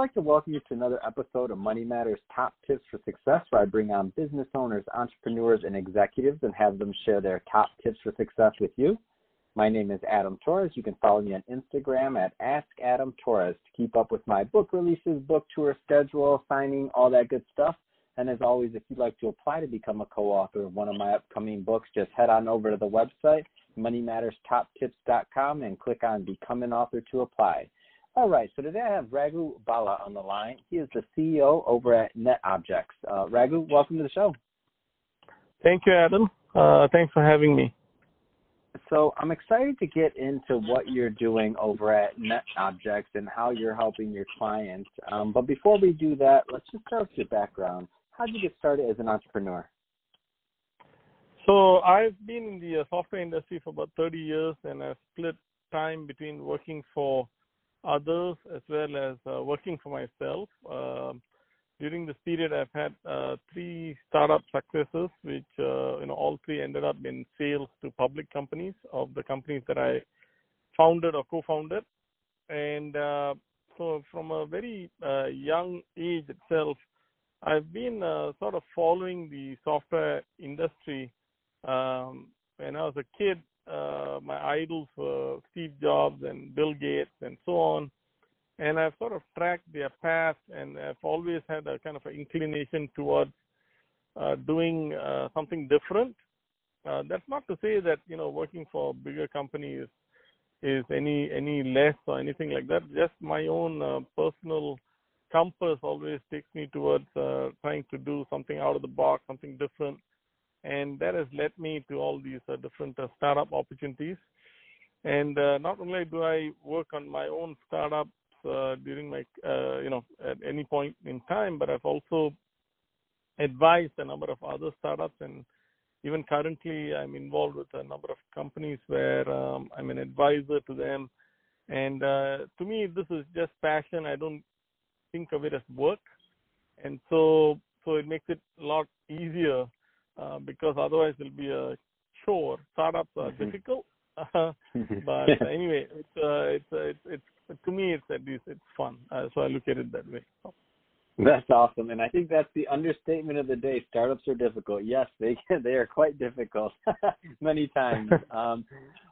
like to welcome you to another episode of Money Matters Top Tips for Success, where I bring on business owners, entrepreneurs, and executives and have them share their top tips for success with you. My name is Adam Torres. You can follow me on Instagram at Ask Adam Torres to keep up with my book releases, book tour schedule, signing, all that good stuff. And as always, if you'd like to apply to become a co-author of one of my upcoming books, just head on over to the website, moneymatterstoptips.com, and click on Become an Author to apply. All right, so today I have Raghu Bala on the line. He is the CEO over at NetObjex. Uh, Raghu, welcome to the show. Thank you, Adam. Uh, thanks for having me. So I'm excited to get into what you're doing over at NetObjex and how you're helping your clients. Um, but before we do that, let's just start with your background. How did you get started as an entrepreneur? So I've been in the software industry for about 30 years, and I've split time between working for others as well as uh, working for myself. Uh, during this period, I've had uh, three startup successes, which uh, you know all three ended up in sales to public companies of the companies that I founded or co-founded. And uh, so, from a very uh, young age itself, I've been sort of following the software industry. Um, when I was a kid, uh, my idols were Steve Jobs and Bill Gates and so on. And I've sort of tracked their path, and I've always had a kind of an inclination towards uh, doing uh, something different. Uh, that's not to say that you know working for bigger companies is any any less or anything like that. Just my own uh, personal compass always takes me towards uh, trying to do something out of the box, something different and that has led me to all these uh, different uh, startup opportunities. And uh, not only do I work on my own startups uh, during my, uh, you know, at any point in time, but I've also advised a number of other startups, and even currently, I'm involved with a number of companies where um, I'm an advisor to them. And uh, to me, this is just passion. I don't think of it as work, and so so it makes it a lot easier uh, because otherwise it'll be a chore. Startups are mm-hmm. difficult, uh, but anyway, it's, uh, it's, uh, it's it's to me it's at least it's fun. Uh, so I look at it that way. That's awesome, and I think that's the understatement of the day. Startups are difficult. Yes, they they are quite difficult many times. Um,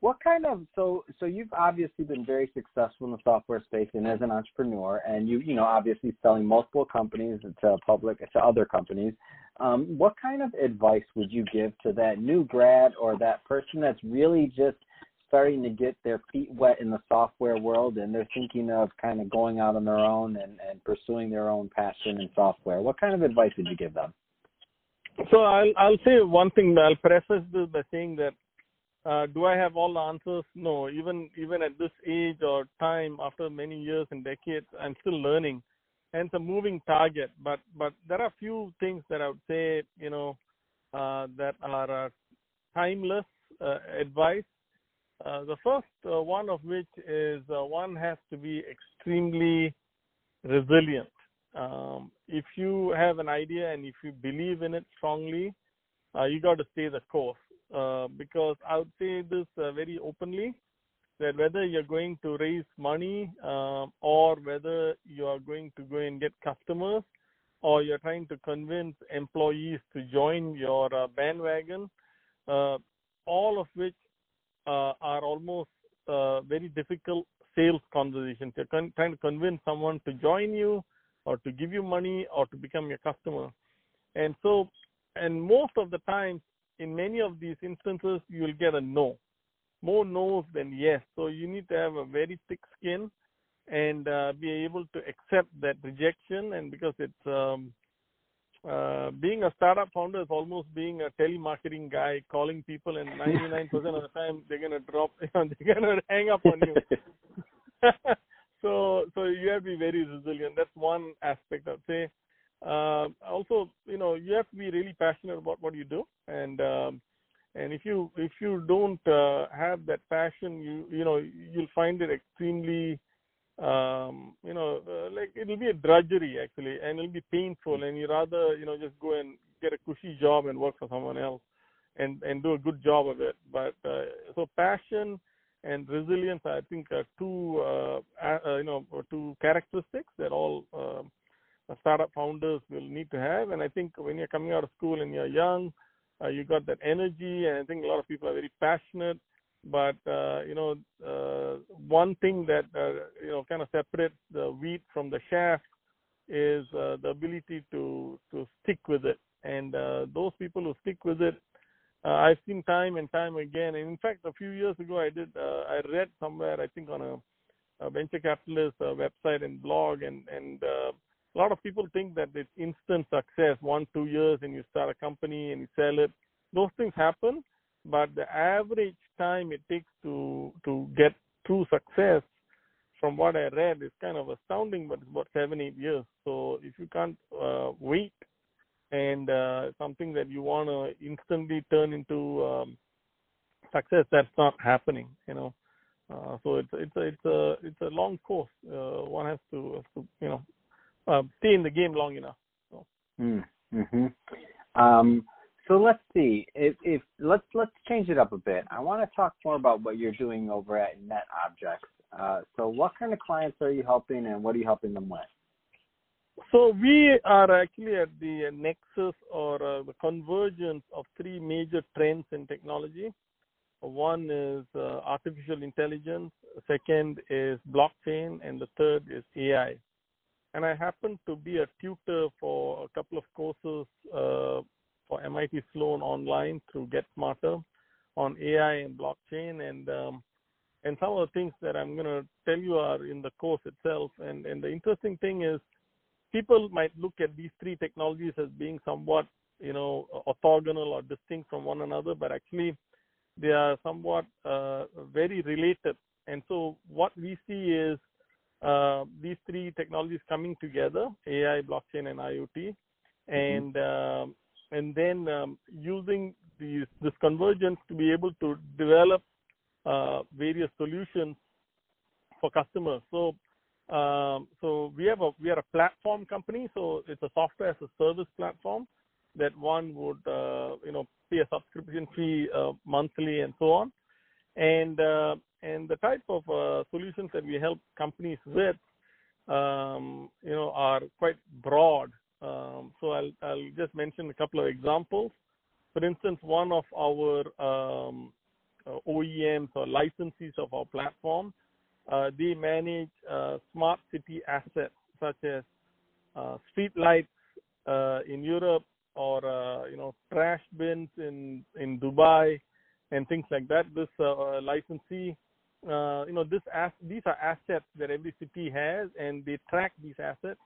what kind of so so you've obviously been very successful in the software space and as an entrepreneur, and you you know obviously selling multiple companies to public to other companies. Um, what kind of advice would you give to that new grad or that person that's really just starting to get their feet wet in the software world and they're thinking of kind of going out on their own and, and pursuing their own passion in software? What kind of advice would you give them? So I'll I'll say one thing. I'll preface this by saying that uh, do I have all the answers? No. Even even at this age or time, after many years and decades, I'm still learning and it's a moving target. But but there are few things that I would say you know uh, that are uh, timeless uh, advice. Uh, the first one of which is one has to be extremely resilient. Um, if you have an idea and if you believe in it strongly, you got to stay the course. Because I would say this very openly that whether you're going to raise money uh, or whether you are going to go and get customers or you're trying to convince employees to join your uh, bandwagon, uh, all of which uh, are almost uh, very difficult sales conversations. You're con- trying to convince someone to join you or to give you money or to become your customer. And so, and most of the times, in many of these instances, you'll get a no more no's than yes. So you need to have a very thick skin and uh, be able to accept that rejection. And because it's um, uh, being a startup founder is almost being a telemarketing guy calling people, and 99% of the time they're gonna drop, they're gonna hang up on you. so so you have to be very resilient. That's one aspect I'd say. Uh, also, you know, you have to be really passionate about what you do, and um, and if you if you don't uh, have that passion you you know you'll find it extremely um, you know uh, like it'll be a drudgery actually and it'll be painful and you rather you know just go and get a cushy job and work for someone else and and do a good job of it but uh, so passion and resilience. I think are two uh, uh, you know two characteristics that all um, startup founders will need to have. And I think when you're coming out of school and you're young, uh, you got that energy, and I think a lot of people are very passionate. But uh, you know, uh, one thing that uh, you know kind of separates the wheat from the chaff is uh, the ability to to stick with it. And uh, those people who stick with it, uh, I've seen time and time again. And in fact, a few years ago, I did uh, I read somewhere I think on a, a venture capitalist uh, website and blog, and and uh, a lot of people think that it's instant success, one two years, and you start a company and you sell it. Those things happen, but the average time it takes to to get true success from what I read is kind of astounding, but it's about seven, eight years. So if you can't uh, wait and uh, something that you want to instantly turn into um, success, that's not happening, you know. Uh, so it's it's a it's a it's a long course. Uh, one has to, has to you know uh, stay in the game long enough. So. Mm, hmm Um, so let's see. If, if let's let's change it up a bit. I want to talk more about what you're doing over at Net Objects. Uh, so, what kind of clients are you helping, and what are you helping them with? So, we are actually at the nexus or uh, the convergence of three major trends in technology. One is uh, artificial intelligence, second is blockchain, and the third is AI. And I happen to be a tutor for a couple of courses uh, for MIT Sloan online through Get Smarter on AI and blockchain. And um, and some of the things that I'm going to tell you are in the course itself. And, and the interesting thing is, people might look at these three technologies as being somewhat, you know, orthogonal or distinct from one another, but actually they are somewhat uh, very related. And so what we see is uh, these three technologies coming together: AI, blockchain, and IoT, mm-hmm. and um, and then um, using these this convergence to be able to develop uh, various solutions for customers. So, um, so we have a we are a platform company. So it's a software as a service platform that one would uh, you know pay a subscription fee uh, monthly and so on. And uh, and the type of uh, solutions that we help companies with, um, you know, are quite broad. Um, so I'll I'll just mention a couple of examples. For instance, one of our um, uh, OEMs or licensees of our platform, uh, they manage uh, smart city assets such as street lights in Europe or you know trash bins in in Dubai and things like that. This licensee uh, you know this as these are assets that every city has and they track these assets.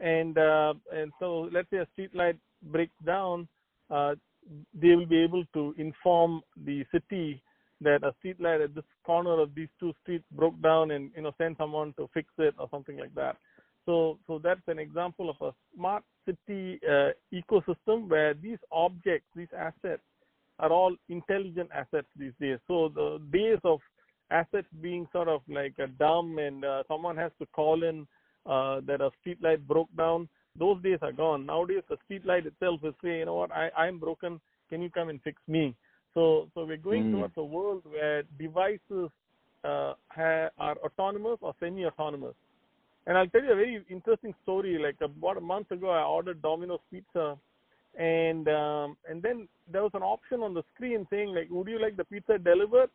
And uh, and so let's say a street light breaks down uh, they will be able to inform the city that a street light at this corner of these two streets broke down and you know send someone to fix it or something like that. So so that's an example of a smart city uh, ecosystem where these objects these assets are all intelligent assets these days. So the days of assets being sort of like a dumb and uh, someone has to call in uh, that a street light broke down those days are gone nowadays the street light itself is saying you know what i i'm broken can you come and fix me so, so we're going mm. towards a world where devices uh, ha- are autonomous or semi-autonomous. And I'll tell you a very interesting story. Like about a month ago, I ordered Domino's pizza, and um, and then there was an option on the screen saying like, would you like the pizza delivered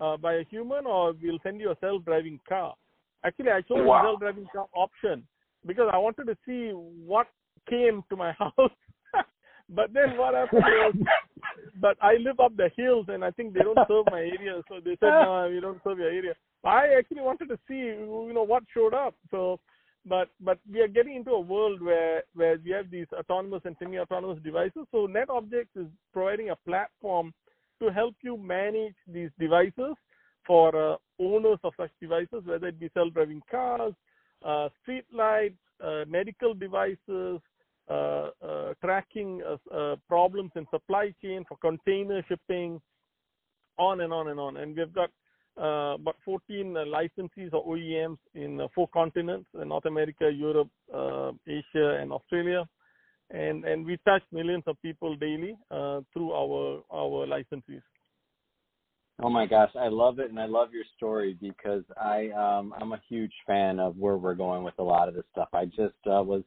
uh, by a human, or we'll send you a self-driving car? Actually, I chose wow. the self-driving car option because I wanted to see what came to my house. but then what happened was but I live up the hills, and I think they don't serve my area. So they said, no, we don't serve your area. I actually wanted to see, you know, what showed up. So, but but we are getting into a world where where we have these autonomous and semi-autonomous devices. So NetObjex is providing a platform to help you manage these devices for uh, owners of such devices, whether it be self-driving cars, uh, street lights, uh, medical devices, uh, uh, tracking uh, problems in supply chain for container shipping, on and on and on. And we've got about 14 uh, licensees or OEMs in four continents: North America, Europe, Asia, and Australia. And and we touch millions of people daily through our our licensees. Oh my gosh, I love it and I love your story because I um I'm a huge fan of where we're going with a lot of this stuff. I just uh, was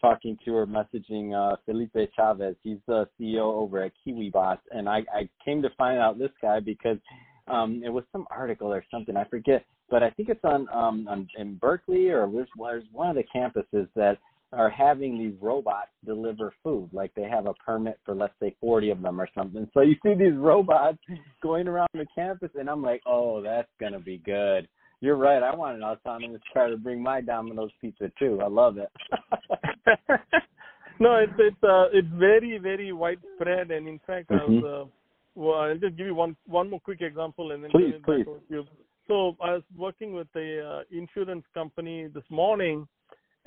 talking to or messaging uh Felipe Chavez. He's the CEO over at KiwiBots and I I came to find out this guy because um it was some article or something, I forget, but I think it's on um on in Berkeley or there's, there's one of the campuses that are having these robots deliver food. Like they have a permit for let's say 40 of them or something. So you see these robots going around the campus, and I'm like, oh, that's gonna be good. You're right. I want an autonomous car to bring my Domino's pizza too. I love it. no, it's it's uh, it's very very widespread, and in fact, mm-hmm. I was, uh, well, I'll just give you one one more quick example, and then please, please. So I was working with a uh, insurance company this morning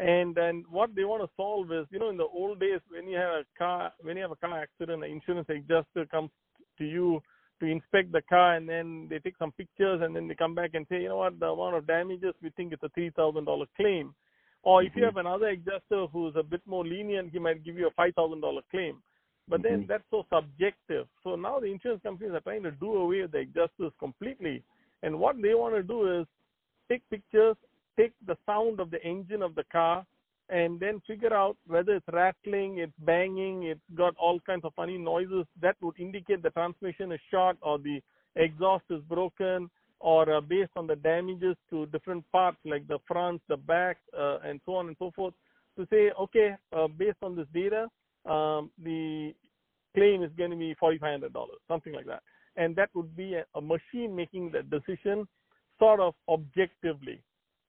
and then what they want to solve is, you know, in the old days when you have a car, when you have a car accident, the insurance adjuster comes to you to inspect the car, and then they take some pictures, and then they come back and say, you know what, the amount of damages we think it's a three thousand dollar claim. Or if mm-hmm. you have another adjuster who's a bit more lenient, he might give you a five thousand dollar claim. But mm-hmm. then that's so subjective. So now the insurance companies are trying to do away with the adjusters completely. And what they want to do is take pictures take the sound of the engine of the car and then figure out whether it's rattling, it's banging, it's got all kinds of funny noises that would indicate the transmission is short or the exhaust is broken or uh, based on the damages to different parts like the front, the back, uh, and so on and so forth to say, okay, uh, based on this data, um, the claim is going to be $4,500, something like that. And that would be a, a machine making the decision sort of objectively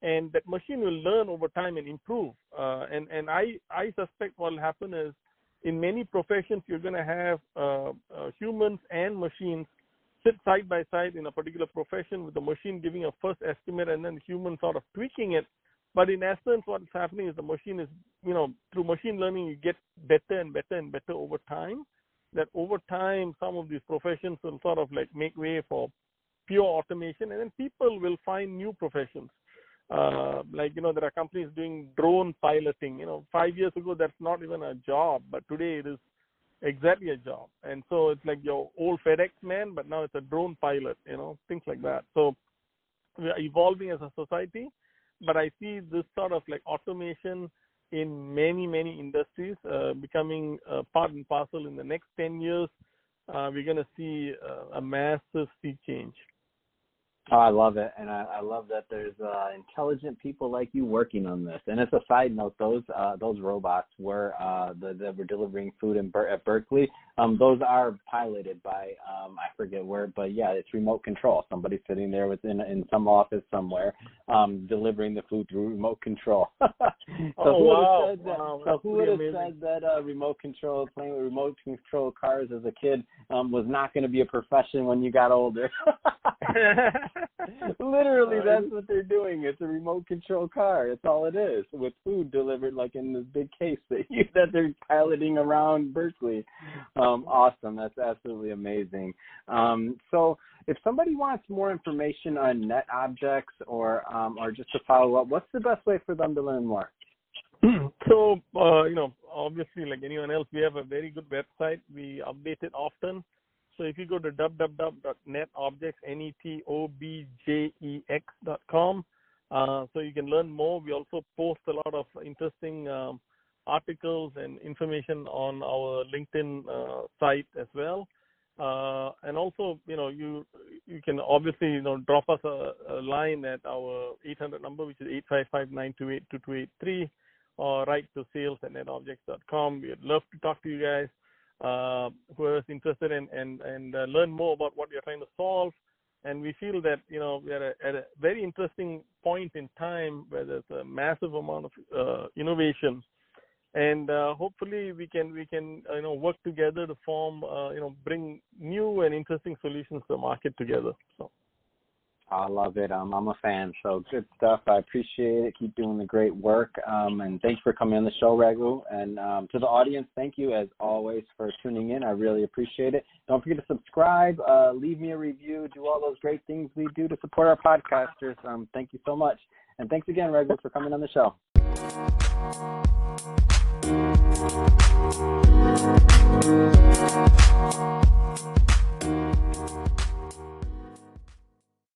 and that machine will learn over time and improve. Uh, and and I I suspect what will happen is in many professions you're going to have uh, uh, humans and machines sit side by side in a particular profession with the machine giving a first estimate and then the human sort of tweaking it. But in essence, what's happening is the machine is, you know, through machine learning, you get better and better and better over time. That over time, some of these professions will sort of like make way for pure automation, and then people will find new professions uh, like you know there are companies doing drone piloting. You know five years ago that's not even a job but today it is exactly a job. And so it's like your old fedex man but now it's a drone pilot you know things like that. So we are evolving as a society but i see this sort of like automation in many many industries uh, becoming uh, part and parcel in the next 10 years. Uh, we're going to see uh, a massive sea change Oh, I love it, and I, I love that there's uh, intelligent people like you working on this. And as a side note, those uh, those robots were uh, the, that were delivering food in Ber- at Berkeley. Um, those are piloted by um, I forget where, but yeah, it's remote control. Somebody sitting there within in some office somewhere, um, delivering the food through remote control. so oh who wow! Would have said that, wow. So who would have said that uh, remote control, playing with remote control cars as a kid, um, was not going to be a profession when you got older? Literally, that's what they're doing. It's a remote control car. That's all it is, with food delivered like in this big case that you, that they're piloting around Berkeley. Um, awesome. That's absolutely amazing. Um, so, if somebody wants more information on netobjex or um, or just to follow up, what's the best way for them to learn more? so, uh, you know, obviously, like anyone else, we have a very good website. We update it often. So if you go to www.netobjex, N-E-T-O-B-J-E-X dot uh, so you can learn more. We also post a lot of interesting um, articles and information on our LinkedIn uh, site as well. Uh, and also, you know, you you can obviously you know drop us a, a line at our 800 number, which is 855-928-2283, or write to sales at netobjex.com. We'd love to talk to you guys uh, who is interested in and and uh, learn more about what we are trying to solve. And we feel that you know we are at a very interesting point in time where there's a massive amount of uh, innovation, and uh, hopefully we can we can uh, you know work together to form uh, you know bring new and interesting solutions to the market together. So. I love it. Um, I'm a fan. So good stuff. I appreciate it. Keep doing the great work. Um, and thanks for coming on the show, Raghu. And um, to the audience, thank you as always for tuning in. I really appreciate it. Don't forget to subscribe, uh, leave me a review, do all those great things we do to support our podcasters. Um, thank you so much. And thanks again, Raghu, for coming on the show.